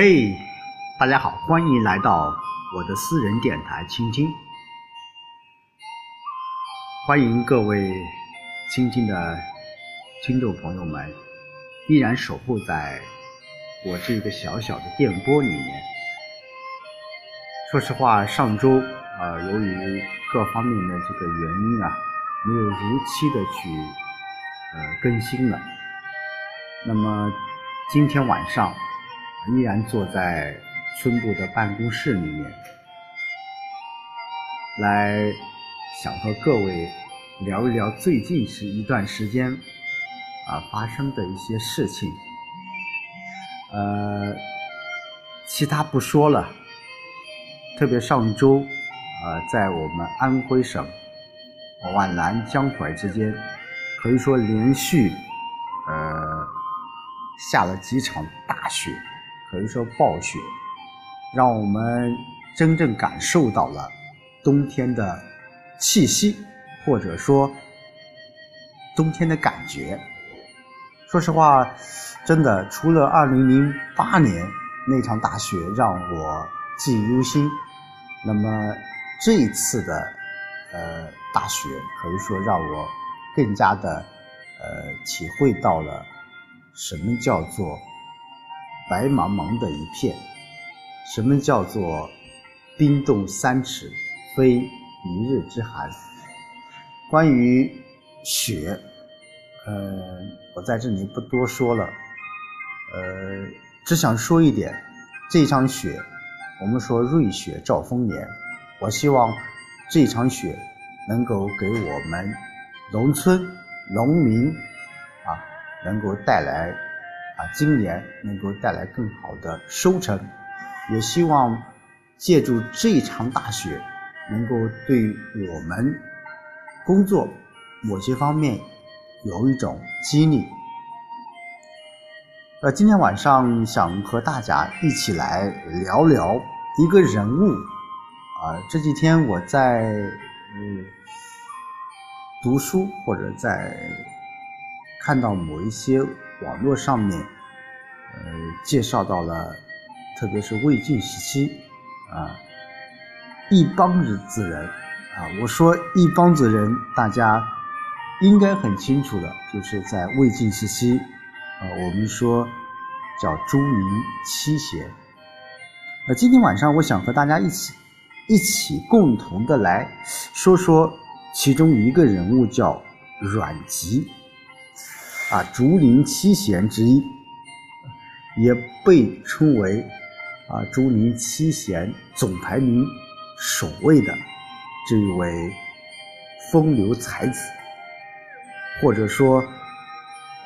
嘿，大家好，欢迎来到我的私人电台倾听。欢迎各位倾听的听众朋友们，依然守候在我这个小小的电波里面。说实话，上周啊，由于各方面的这个原因啊，没有如期的去呃更新了。那么今天晚上。依然坐在村部的办公室里面，来想和各位聊一聊最近是一段时间啊发生的一些事情。呃，其他不说了。特别上周啊，在我们安徽省皖南江淮之间，可以说连续呃下了几场大雪。可以说暴雪，让我们真正感受到了冬天的气息，或者说冬天的感觉。说实话，真的除了2008年那场大雪让我记忆犹新，那么这一次的呃大雪，可以说让我更加的呃体会到了什么叫做。白茫茫的一片，什么叫做冰冻三尺，非一日之寒？关于雪，呃，我在这里不多说了，呃，只想说一点，这场雪，我们说瑞雪兆丰年，我希望这场雪能够给我们农村农民啊，能够带来。啊，今年能够带来更好的收成，也希望借助这场大雪，能够对我们工作某些方面有一种激励。呃，今天晚上想和大家一起来聊聊一个人物。啊，这几天我在嗯读书或者在看到某一些。网络上面，呃，介绍到了，特别是魏晋时期，啊，一帮子人，啊，我说一帮子人，大家应该很清楚的，就是在魏晋时期，啊，我们说叫朱明七贤。那今天晚上，我想和大家一起，一起共同的来说说其中一个人物，叫阮籍。啊，竹林七贤之一，也被称为啊竹林七贤总排名首位的这一位风流才子，或者说，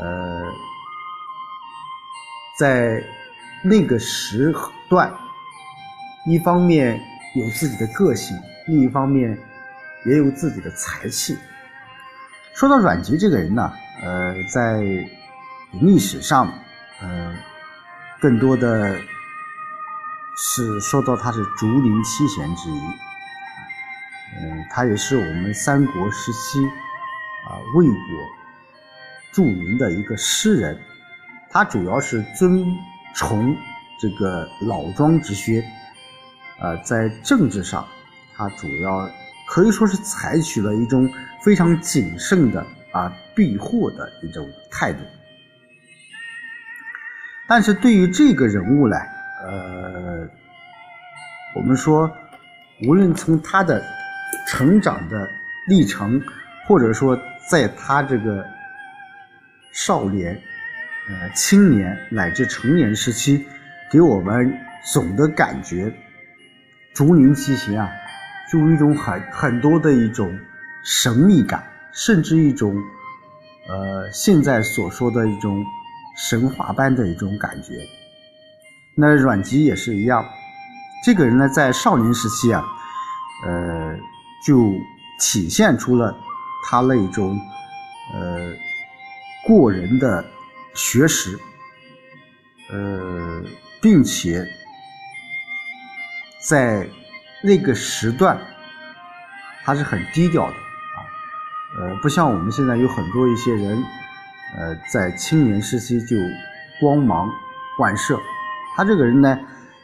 呃，在那个时段，一方面有自己的个性，另一方面也有自己的才气。说到阮籍这个人呢。呃，在历史上，呃，更多的是说到他是竹林七贤之一，嗯，他也是我们三国时期啊魏国著名的一个诗人，他主要是尊崇这个老庄之学，呃，在政治上，他主要可以说是采取了一种非常谨慎的。啊，避祸的一种态度。但是对于这个人物呢，呃，我们说，无论从他的成长的历程，或者说在他这个少年、呃青年乃至成年时期，给我们总的感觉，竹林七贤啊，就有一种很很多的一种神秘感。甚至一种，呃，现在所说的一种神话般的一种感觉。那阮籍也是一样，这个人呢，在少年时期啊，呃，就体现出了他那种呃过人的学识，呃，并且在那个时段，他是很低调的。不像我们现在有很多一些人，呃，在青年时期就光芒万射，他这个人呢，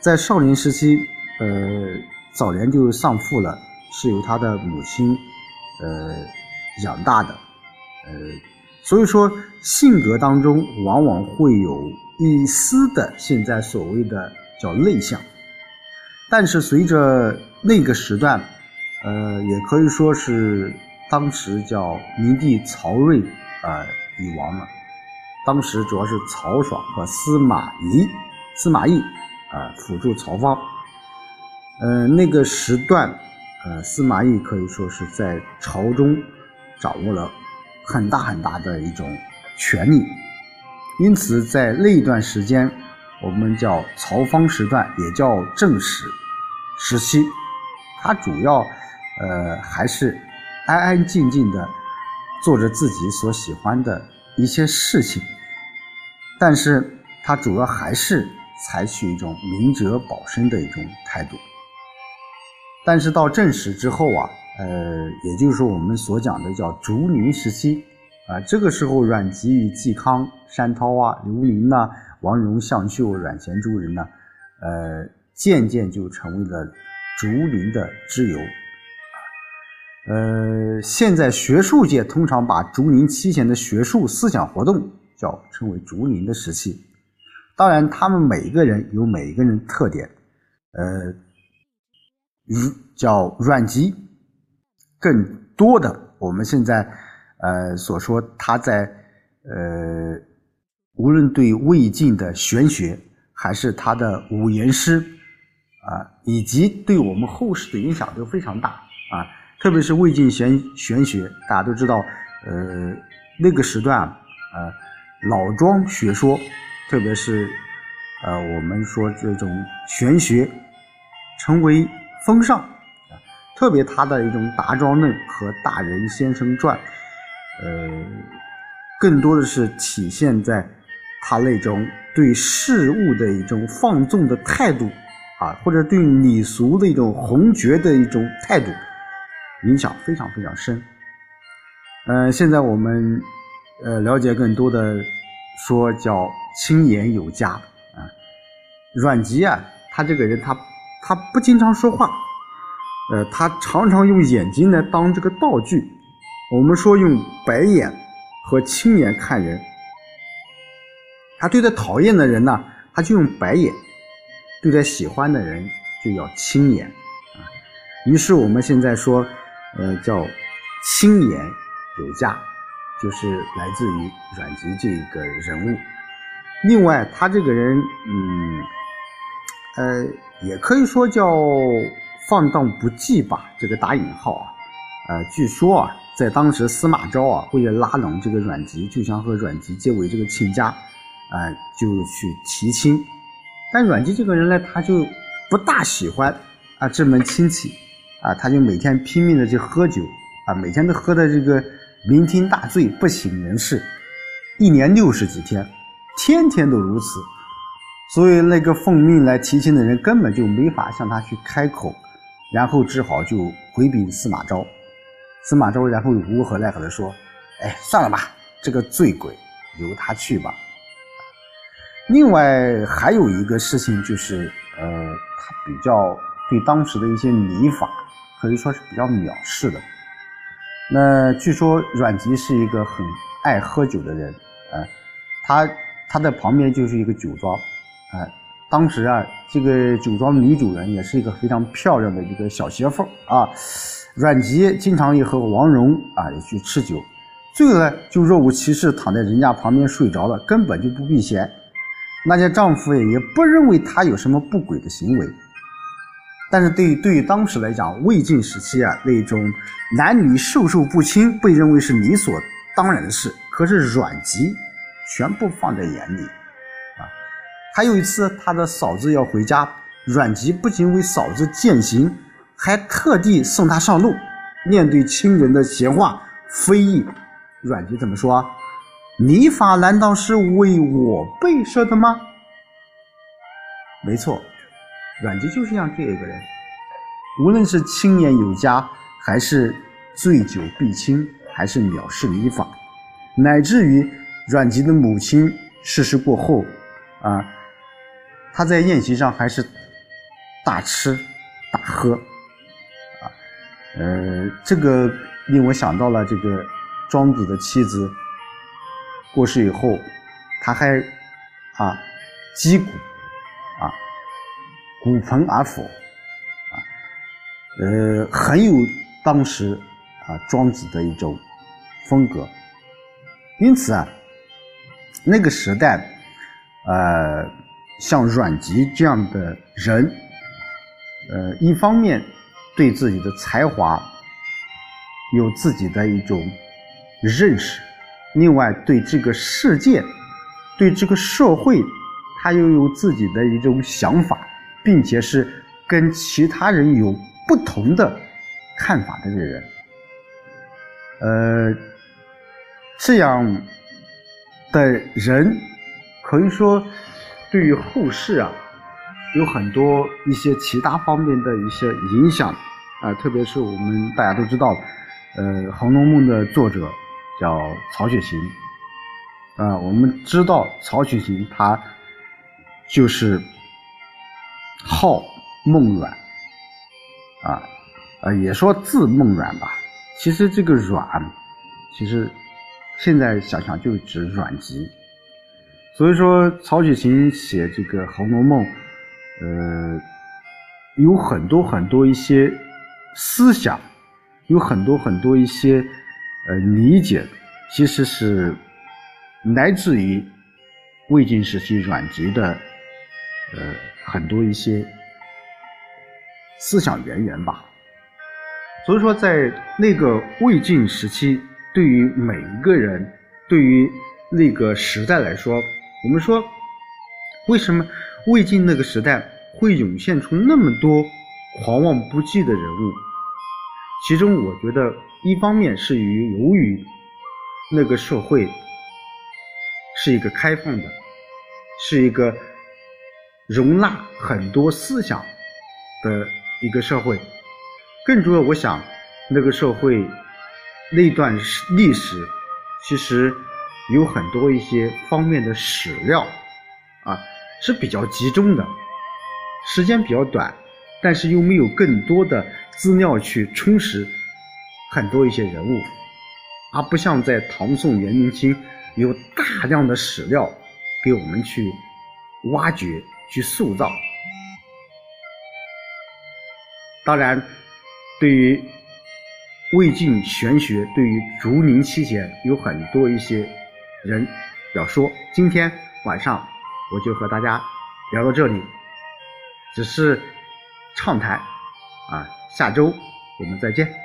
在少年时期，呃，早年就丧父了，是由他的母亲，呃，养大的，呃，所以说性格当中往往会有一丝的现在所谓的叫内向，但是随着那个时段，呃，也可以说是当时叫明帝曹睿啊已亡了。当时主要是曹爽和司马懿，司马懿啊辅助曹芳。呃，那个时段，呃，司马懿可以说是在朝中掌握了很大很大的一种权力，因此在那一段时间，我们叫曹芳时段，也叫正史时期，他主要呃还是安安静静的做着自己所喜欢的。一些事情，但是他主要还是采取一种明哲保身的一种态度。但是到正史之后啊，呃，也就是说我们所讲的叫竹林时期啊，这个时候阮籍与嵇康、山涛啊、刘伶呐、王戎、向秀、阮咸诸人呢，呃，渐渐就成为了竹林的之友。呃，现在学术界通常把竹林七贤的学术思想活动叫称为竹林的时期。当然，他们每个人有每个人特点。呃，如叫阮籍，更多的我们现在呃所说他在呃无论对魏晋的玄学，还是他的五言诗啊，以及对我们后世的影响都非常大。特别是魏晋玄玄学，大家都知道，呃，那个时段啊，呃，老庄学说，特别是呃，我们说这种玄学成为风尚，特别他的一种《达庄论》和《大人先生传》，呃，更多的是体现在他那种对事物的一种放纵的态度啊，或者对礼俗的一种宏绝的一种态度。影响非常非常深，呃，现在我们呃了解更多的说叫青眼有加啊，阮籍啊，他这个人他他不经常说话，呃，他常常用眼睛来当这个道具，我们说用白眼和青眼看人，他对待讨厌的人呢，他就用白眼；对待喜欢的人就要青眼啊。于是我们现在说。呃，叫清言有价，就是来自于阮籍这个人物。另外，他这个人，嗯，呃，也可以说叫放荡不羁吧，这个打引号啊。呃，据说啊，在当时司马昭啊，为了拉拢这个阮籍，就想和阮籍结为这个亲家，啊，就去提亲。但阮籍这个人呢，他就不大喜欢啊这门亲戚。啊，他就每天拼命的去喝酒，啊，每天都喝的这个酩酊大醉，不省人事，一年六十几天，天天都如此，所以那个奉命来提亲的人根本就没法向他去开口，然后只好就回禀司马昭，司马昭然后无可奈何的说：“哎，算了吧，这个醉鬼由他去吧。”另外还有一个事情就是，呃，他比较对当时的一些礼法。可以说是比较藐视的。那据说阮籍是一个很爱喝酒的人，啊，他他的旁边就是一个酒庄，啊，当时啊，这个酒庄女主人也是一个非常漂亮的一个小媳妇啊。阮籍经常也和王戎啊也去吃酒，醉了就若无其事躺在人家旁边睡着了，根本就不避嫌。那些丈夫也不认为他有什么不轨的行为。但是对于对于当时来讲，魏晋时期啊，那种男女授受不亲被认为是理所当然的事。可是阮籍全部放在眼里啊。还有一次，他的嫂子要回家，阮籍不仅为嫂子饯行，还特地送她上路。面对亲人的闲话非议，阮籍怎么说？礼法难道是为我备设的吗？没错。阮籍就是像这个人，无论是青年有加，还是醉酒必亲，还是藐视礼法，乃至于阮籍的母亲逝世过后，啊，他在宴席上还是大吃大喝，啊，呃，这个令我想到了这个庄子的妻子过世以后，他还啊击鼓，古盆而腐，啊，呃，很有当时啊庄子的一种风格，因此啊，那个时代，呃。像阮籍这样的人，呃，一方面对自己的才华有自己的一种认识，另外对这个世界、对这个社会，他又有自己的一种想法，并且是跟其他人有不同的看法的这个人，呃，这样的人可以说。对于后世啊，有很多一些其他方面的一些影响啊，特别是我们大家都知道，呃，《红楼梦》的作者叫曹雪芹啊，我们知道曹雪芹他就是号梦阮啊，呃，也说字梦阮吧，其实这个阮，其实现在想想就指阮籍。所以说，曹雪芹写这个《红楼梦》，呃，有很多很多一些思想，有很多很多一些呃理解，其实是来自于魏晋时期阮籍的呃很多一些思想渊源吧。所以说，在那个魏晋时期，对于每一个人，对于那个时代来说，我们说，为什么魏晋那个时代会涌现出那么多狂妄不羁的人物？其中，我觉得一方面是于由于那个社会是一个开放的，是一个容纳很多思想的一个社会。更重要，我想那个社会那段历史其实。有很多一些方面的史料，啊是比较集中的，时间比较短，但是又没有更多的资料去充实很多一些人物，而不像在唐宋元明清有大量的史料给我们去挖掘、去塑造。当然，对于魏晋玄学，对于竹林七贤有很多一些。人要说，今天晚上我就和大家聊到这里，只是畅谈啊，下周我们再见。